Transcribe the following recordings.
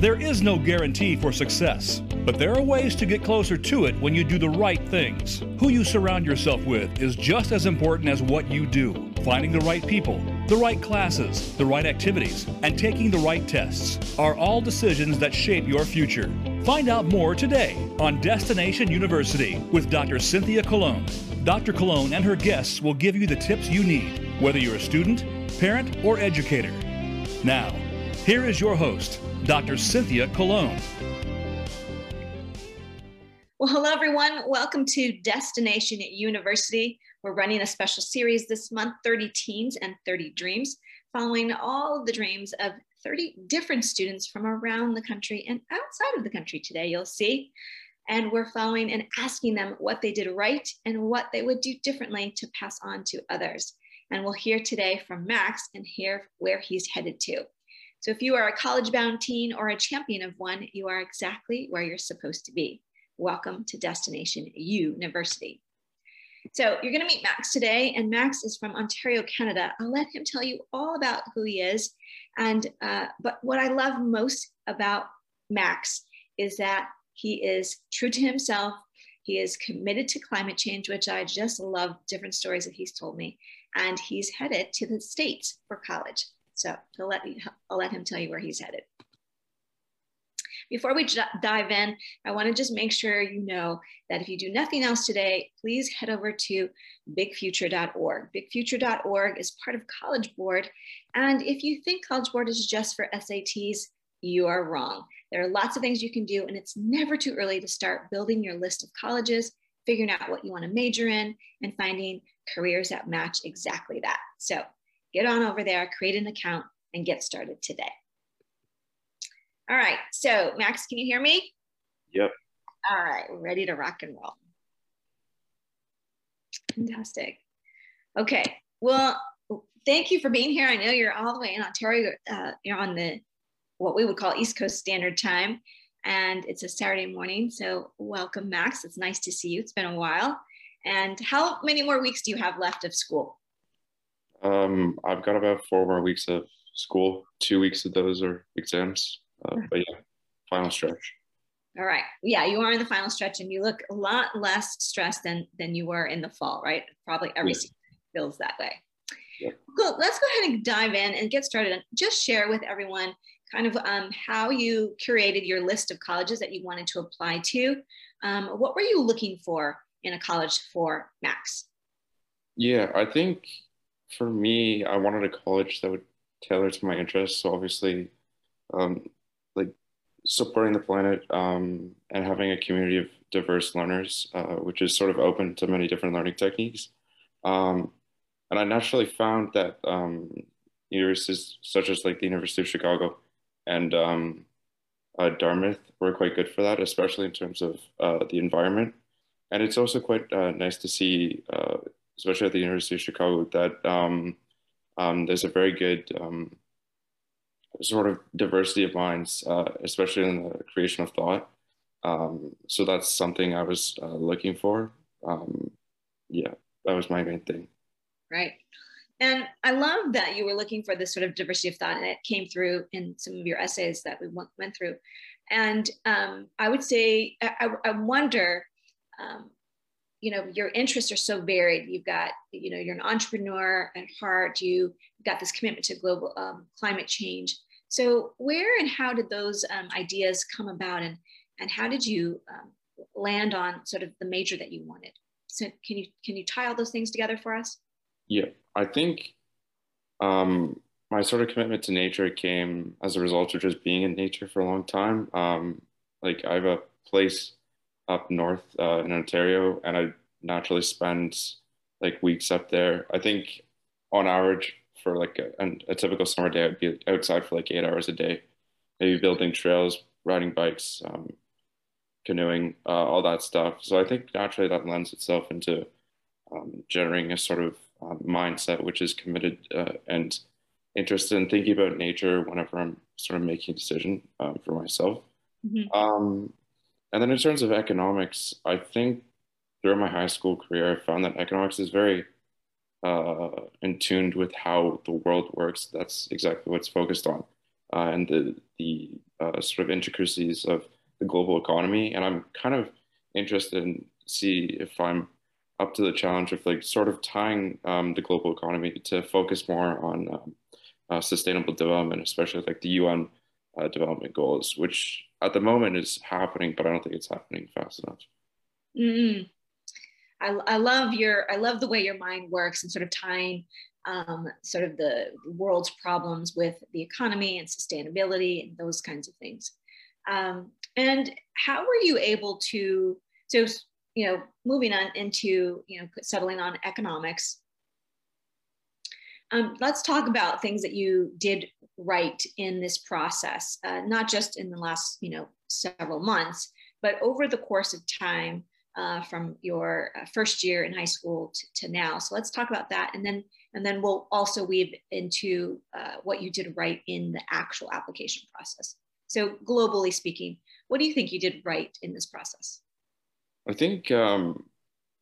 There is no guarantee for success, but there are ways to get closer to it when you do the right things. Who you surround yourself with is just as important as what you do. Finding the right people, the right classes, the right activities, and taking the right tests are all decisions that shape your future. Find out more today on Destination University with Dr. Cynthia Colon. Dr. Colon and her guests will give you the tips you need, whether you're a student, parent, or educator. Now, here is your host, Dr. Cynthia Colon. Well, hello, everyone. Welcome to Destination University. We're running a special series this month 30 Teens and 30 Dreams, following all the dreams of 30 different students from around the country and outside of the country today, you'll see. And we're following and asking them what they did right and what they would do differently to pass on to others. And we'll hear today from Max and hear where he's headed to. So if you are a college bound teen or a champion of one, you are exactly where you're supposed to be. Welcome to Destination University. So you're going to meet Max today, and Max is from Ontario, Canada. I'll let him tell you all about who he is. And uh, but what I love most about Max is that he is true to himself. He is committed to climate change, which I just love different stories that he's told me. And he's headed to the States for college. So I'll let, I'll let him tell you where he's headed. Before we dive in, I want to just make sure you know that if you do nothing else today, please head over to bigfuture.org. Bigfuture.org is part of College Board. And if you think College Board is just for SATs, you are wrong. There are lots of things you can do, and it's never too early to start building your list of colleges, figuring out what you want to major in, and finding careers that match exactly that. So get on over there, create an account, and get started today. All right, so Max, can you hear me? Yep. All right, we're ready to rock and roll. Fantastic. Okay, well, thank you for being here. I know you're all the way in Ontario. Uh, you're on the what we would call East Coast Standard Time, and it's a Saturday morning. So welcome, Max. It's nice to see you. It's been a while. And how many more weeks do you have left of school? Um, I've got about four more weeks of school. Two weeks of those are exams. Uh, but yeah, final stretch. All right. Yeah, you are in the final stretch, and you look a lot less stressed than than you were in the fall, right? Probably every yeah. feels that way. Yeah. Cool. Let's go ahead and dive in and get started. And just share with everyone kind of um, how you curated your list of colleges that you wanted to apply to. Um, what were you looking for in a college for Max? Yeah, I think for me, I wanted a college that would tailor to my interests. So obviously, um, like supporting the planet um, and having a community of diverse learners, uh, which is sort of open to many different learning techniques. Um, and I naturally found that um, universities such as like the University of Chicago and um, uh, Dartmouth were quite good for that, especially in terms of uh, the environment. And it's also quite uh, nice to see uh, especially at the University of Chicago, that um, um, there's a very good um, sort of diversity of minds, uh, especially in the creation of thought. Um, so that's something I was uh, looking for. Um, yeah, that was my main thing. Right. And I love that you were looking for this sort of diversity of thought, and it came through in some of your essays that we went through. And um, I would say, I, I wonder, you know your interests are so varied. You've got you know you're an entrepreneur at heart. You've got this commitment to global um, climate change. So where and how did those um, ideas come about and and how did you um, land on sort of the major that you wanted? So can you can you tie all those things together for us? Yeah i think um, my sort of commitment to nature came as a result of just being in nature for a long time. Um, like i have a place up north uh, in Ontario, and I naturally spend like weeks up there. I think on average for like a, a typical summer day, I'd be outside for like eight hours a day, maybe building trails, riding bikes, um, canoeing, uh, all that stuff. So I think naturally that lends itself into um, generating a sort of um, mindset which is committed uh, and interested in thinking about nature whenever I'm sort of making a decision um, for myself. Mm-hmm. And then in terms of economics, I think throughout my high school career, I found that economics is very uh, in tuned with how the world works. That's exactly what's focused on. Uh, and the, the uh, sort of intricacies of the global economy, and I'm kind of interested in see if I'm up to the challenge of like sort of tying um, the global economy to focus more on um, uh, sustainable development, especially like the UN uh, development goals, which at the moment is happening, but I don't think it's happening fast enough. Mm-hmm. I, I love your I love the way your mind works and sort of tying um, sort of the world's problems with the economy and sustainability and those kinds of things. Um, and how were you able to so you know moving on into you know settling on economics um, let's talk about things that you did right in this process uh, not just in the last you know several months but over the course of time uh, from your uh, first year in high school to, to, now. So let's talk about that and then and then we'll also weave into uh, what you did right in the actual application process. So globally speaking what do you think you did right in this process? I think um,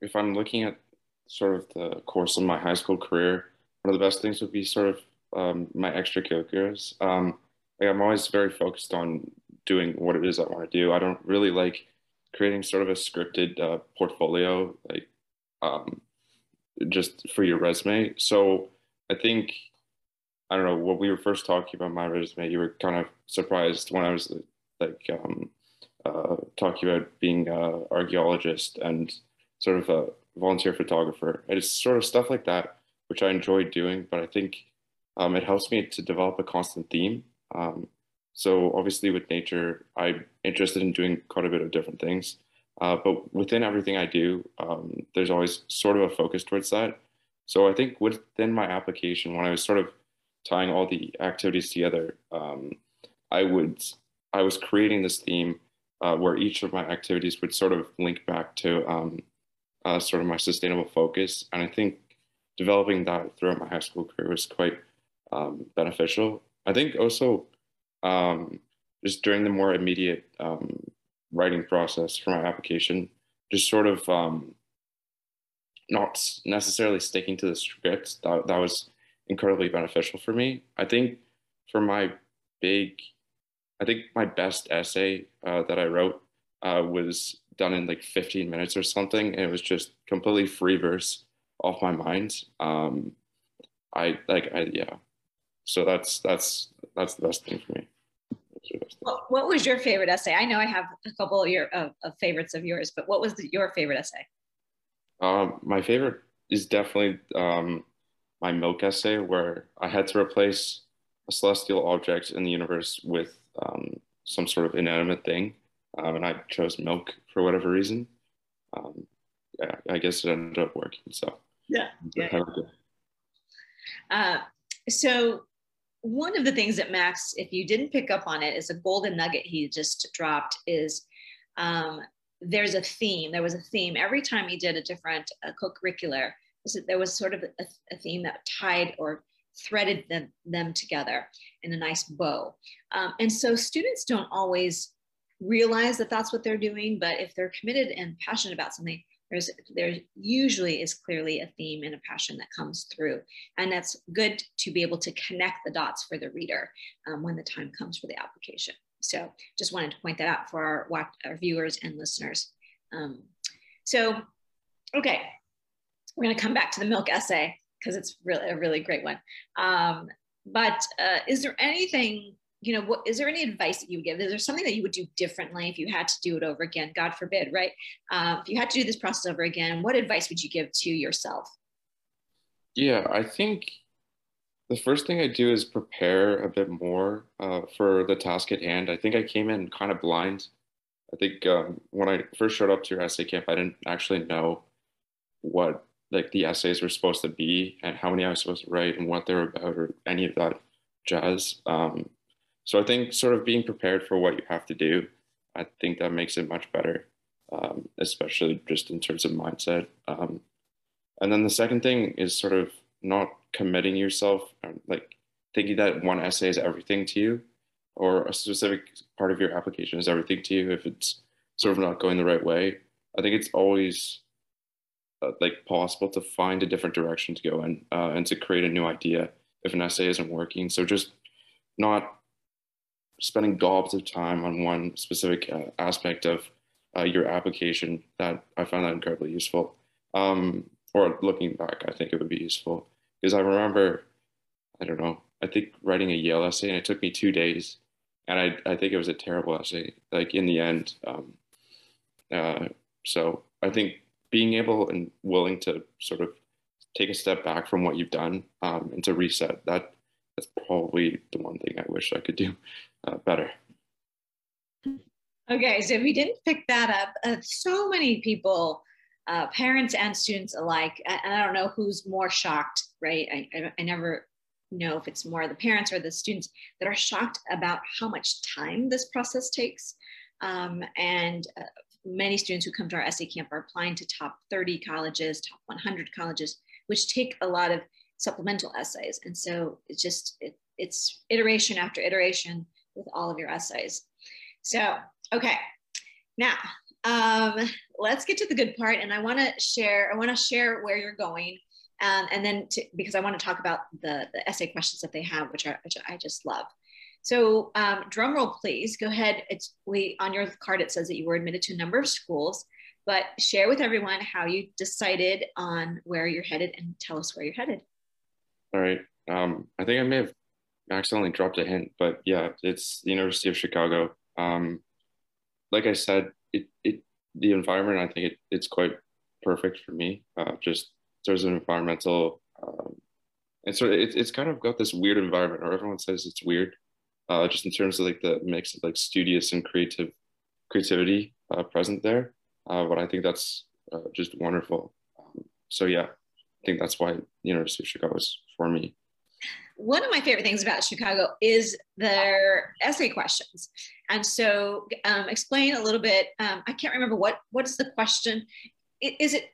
if I'm looking at sort of the course of my high school career, one of the best things would be sort of um, my extracurriculars. Um, like I'm always very focused on doing what it is I want to do. I don't really like creating sort of a scripted uh, portfolio, like um, just for your resume. So I think I don't know what we were first talking about my resume, you were kind of surprised when I was like um, uh, talking about being an archaeologist and sort of a volunteer photographer. It's sort of stuff like that, which I enjoy doing, but I think um, it helps me to develop a constant theme. Um, so obviously with nature, I'm interested in doing quite a bit of different things. Uh, but within everything I do, um, there's always sort of a focus towards that. So I think within my application, when I was sort of tying all the activities together, um, I would I was creating this theme uh, where each of my activities would sort of link back to um, uh, sort of my sustainable focus. And I think developing that throughout my high school career was quite um, beneficial. I think also um, just during the more immediate um, writing process for my application, just sort of um, not necessarily sticking to the script, that, that was incredibly beneficial for me. I think for my big I think my best essay uh, that I wrote uh, was done in like 15 minutes or something, and it was just completely free verse off my mind. Um, I like, I yeah. So that's that's that's the best thing for me. Well, what was your favorite essay? I know I have a couple of your of, of favorites of yours, but what was the, your favorite essay? Um, my favorite is definitely um, my milk essay, where I had to replace a celestial object in the universe with um, some sort of inanimate thing, um, and I chose milk for whatever reason. Um, yeah, I guess it ended up working. So yeah, yeah. Uh, so one of the things that Max, if you didn't pick up on it, is a golden nugget he just dropped. Is um, there's a theme. There was a theme every time he did a different uh, co-curricular. There was sort of a, a theme that tied or threaded them, them together in a nice bow. Um, and so students don't always realize that that's what they're doing, but if they're committed and passionate about something, there's there usually is clearly a theme and a passion that comes through. And that's good to be able to connect the dots for the reader um, when the time comes for the application. So just wanted to point that out for our, our viewers and listeners. Um, so okay. We're going to come back to the milk essay because it's really a really great one. Um, but uh, is there anything, you know, what is there any advice that you would give? Is there something that you would do differently if you had to do it over again? God forbid, right? Uh, if you had to do this process over again, what advice would you give to yourself? Yeah, I think the first thing I do is prepare a bit more uh, for the task at hand. I think I came in kind of blind. I think um, when I first showed up to your essay camp, I didn't actually know what like the essays were supposed to be and how many I was supposed to write and what they're about or any of that jazz. Um, so I think sort of being prepared for what you have to do, I think that makes it much better, um, especially just in terms of mindset. Um, and then the second thing is sort of not committing yourself, like thinking that one essay is everything to you or a specific part of your application is everything to you if it's sort of not going the right way. I think it's always uh, like possible to find a different direction to go in uh, and to create a new idea if an essay isn't working. So just not spending gobs of time on one specific uh, aspect of uh, your application that I found that incredibly useful. Um, or looking back, I think it would be useful because I remember, I don't know, I think writing a Yale essay and it took me two days, and I I think it was a terrible essay. Like in the end, um, uh, so I think being able and willing to sort of take a step back from what you've done um, and to reset that that's probably the one thing I wish I could do uh, better. Okay, so if you didn't pick that up, uh, so many people, uh, parents and students alike, and I don't know who's more shocked, right? I, I, I never know if it's more the parents or the students that are shocked about how much time this process takes. Um, and uh, many students who come to our essay camp are applying to top 30 colleges, top 100 colleges, which take a lot of supplemental essays. And so it's just, it, it's iteration after iteration with all of your essays. So, okay, now um, let's get to the good part. And I wanna share, I wanna share where you're going. Um, and then to, because I wanna talk about the, the essay questions that they have, which, are, which I just love. So um, drum roll, please. Go ahead. It's we on your card. It says that you were admitted to a number of schools, but share with everyone how you decided on where you're headed and tell us where you're headed. All right. Um, I think I may have accidentally dropped a hint, but yeah, it's the University of Chicago. Um, like I said, it, it the environment, I think it, it's quite perfect for me. Uh, just terms of environmental, um, and so it, it's kind of got this weird environment, or everyone says it's weird, uh, just in terms of like the mix of like studious and creative creativity uh, present there. Uh, but I think that's uh, just wonderful. Um, so yeah, I think that's why the University of Chicago is for me. One of my favorite things about Chicago is their essay questions. And so, um, explain a little bit. Um, I can't remember what what is the question. Is it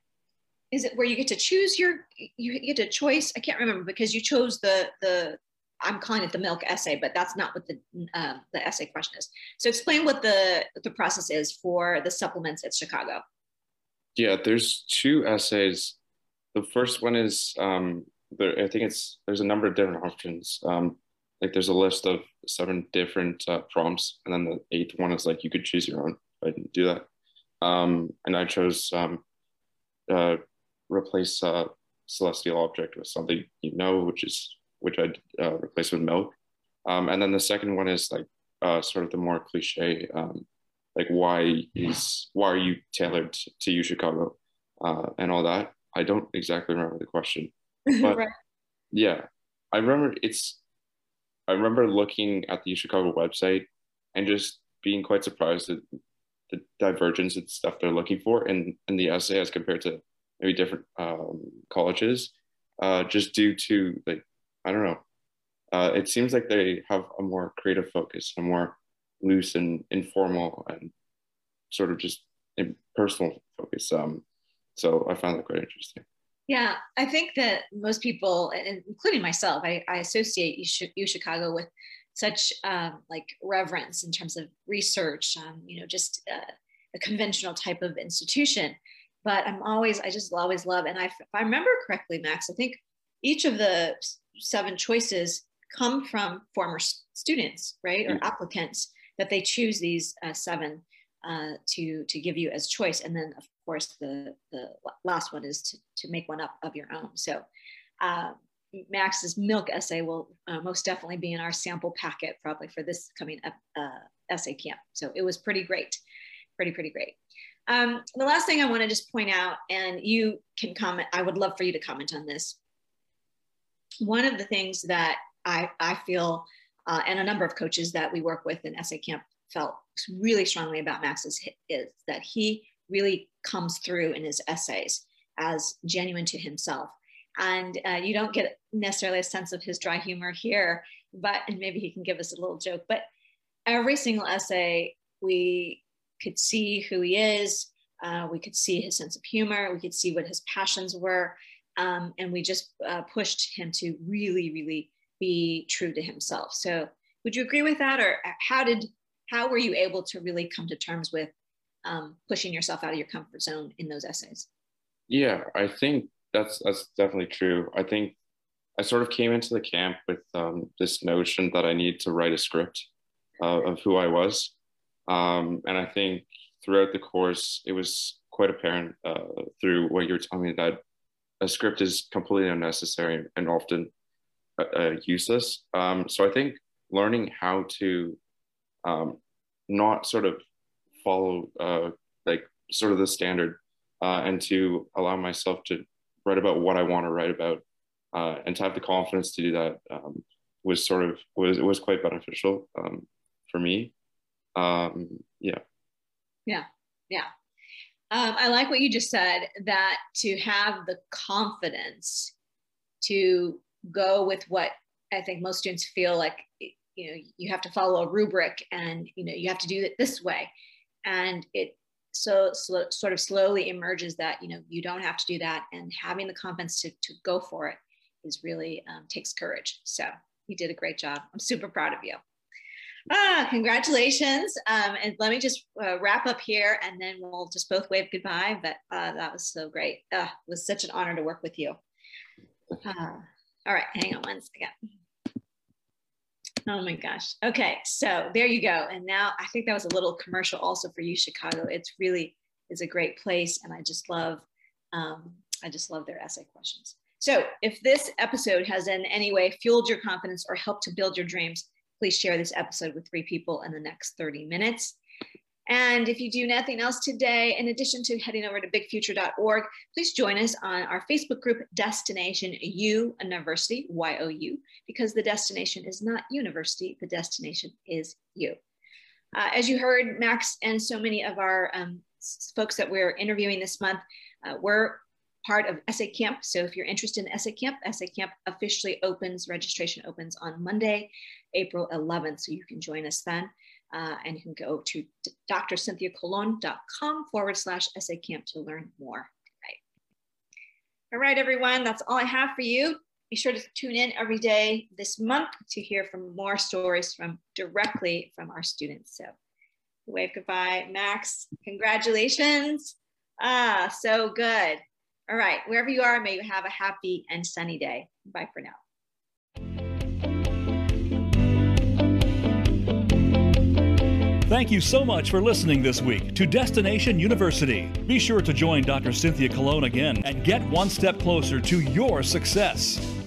is it where you get to choose your you get a choice? I can't remember because you chose the the I'm calling it the milk essay, but that's not what the uh, the essay question is. So explain what the the process is for the supplements at Chicago. Yeah, there's two essays. The first one is um, there, I think it's there's a number of different options. Um, like there's a list of seven different uh, prompts, and then the eighth one is like you could choose your own. I didn't do that, um, and I chose um, uh, replace uh, celestial object with something you know, which is which I'd uh, replace with milk. Um, and then the second one is like uh, sort of the more cliche, um, like why is why are you tailored to, to U Chicago uh, and all that. I don't exactly remember the question, but right. yeah, I remember it's. I remember looking at the Chicago website and just being quite surprised at the divergence and stuff they're looking for in, in the essay as compared to maybe different um, colleges, uh, just due to like I don't know. Uh, it seems like they have a more creative focus, a more loose and informal and sort of just personal focus. Um, so I found that quite interesting. Yeah, I think that most people, including myself, I, I associate U, Chicago with such um, like reverence in terms of research, um, you know, just uh, a conventional type of institution. But I'm always, I just always love, and I, if I remember correctly, Max, I think each of the seven choices come from former students, right, or mm-hmm. applicants that they choose these uh, seven uh, to to give you as choice, and then of course the the last one is to to make one up of your own. So. Uh, Max's milk essay will uh, most definitely be in our sample packet probably for this coming up uh, essay camp. So it was pretty great, pretty, pretty great. Um, the last thing I want to just point out, and you can comment, I would love for you to comment on this one of the things that I, I feel, uh, and a number of coaches that we work with in essay camp felt really strongly about Max is, is that he really comes through in his essays as genuine to himself. And uh, you don't get necessarily a sense of his dry humor here, but and maybe he can give us a little joke. But every single essay, we could see who he is. Uh, we could see his sense of humor. We could see what his passions were. Um, and we just uh, pushed him to really, really be true to himself. So, would you agree with that, or how did how were you able to really come to terms with um, pushing yourself out of your comfort zone in those essays? Yeah, I think that's that's definitely true. I think I sort of came into the camp with um, this notion that I need to write a script, uh, of who I was. Um, and I think throughout the course, it was quite apparent uh, through what you were telling me that a script is completely unnecessary and often uh, uh, useless. Um, so I think learning how to um, not sort of follow uh, like sort of the standard uh, and to allow myself to write about what I want to write about uh, and to have the confidence to do that um, was sort of was was quite beneficial um, for me. Um, yeah. Yeah. Yeah. Um, I like what you just said that to have the confidence to go with what I think most students feel like you know you have to follow a rubric and you know you have to do it this way. And it so sort of slowly emerges that you know you don't have to do that and having the confidence to, to go for it is really um, takes courage. So you did a great job. I'm super proud of you. Ah congratulations. Um, and let me just uh, wrap up here and then we'll just both wave goodbye but uh, that was so great. Uh, it was such an honor to work with you. Uh, all right hang on one second Oh my gosh. Okay, so there you go. And now I think that was a little commercial also for U, Chicago. It's really is a great place, and I just love, um, I just love their essay questions. So if this episode has in any way fueled your confidence or helped to build your dreams, please share this episode with three people in the next 30 minutes. And if you do nothing else today, in addition to heading over to bigfuture.org, please join us on our Facebook group, Destination U University, Y O U, because the destination is not university, the destination is you. Uh, as you heard, Max and so many of our um, folks that we're interviewing this month, uh, we're part of Essay Camp. So if you're interested in Essay Camp, Essay Camp officially opens, registration opens on Monday, April 11th. So you can join us then. Uh, and you can go to drcynthiacolon.com forward slash essay camp to learn more. Right. All right, everyone, that's all I have for you. Be sure to tune in every day this month to hear from more stories from directly from our students. So wave goodbye, Max. Congratulations. Ah, so good. All right, wherever you are, may you have a happy and sunny day. Bye for now. Thank you so much for listening this week to Destination University. Be sure to join Dr. Cynthia Colon again and get one step closer to your success.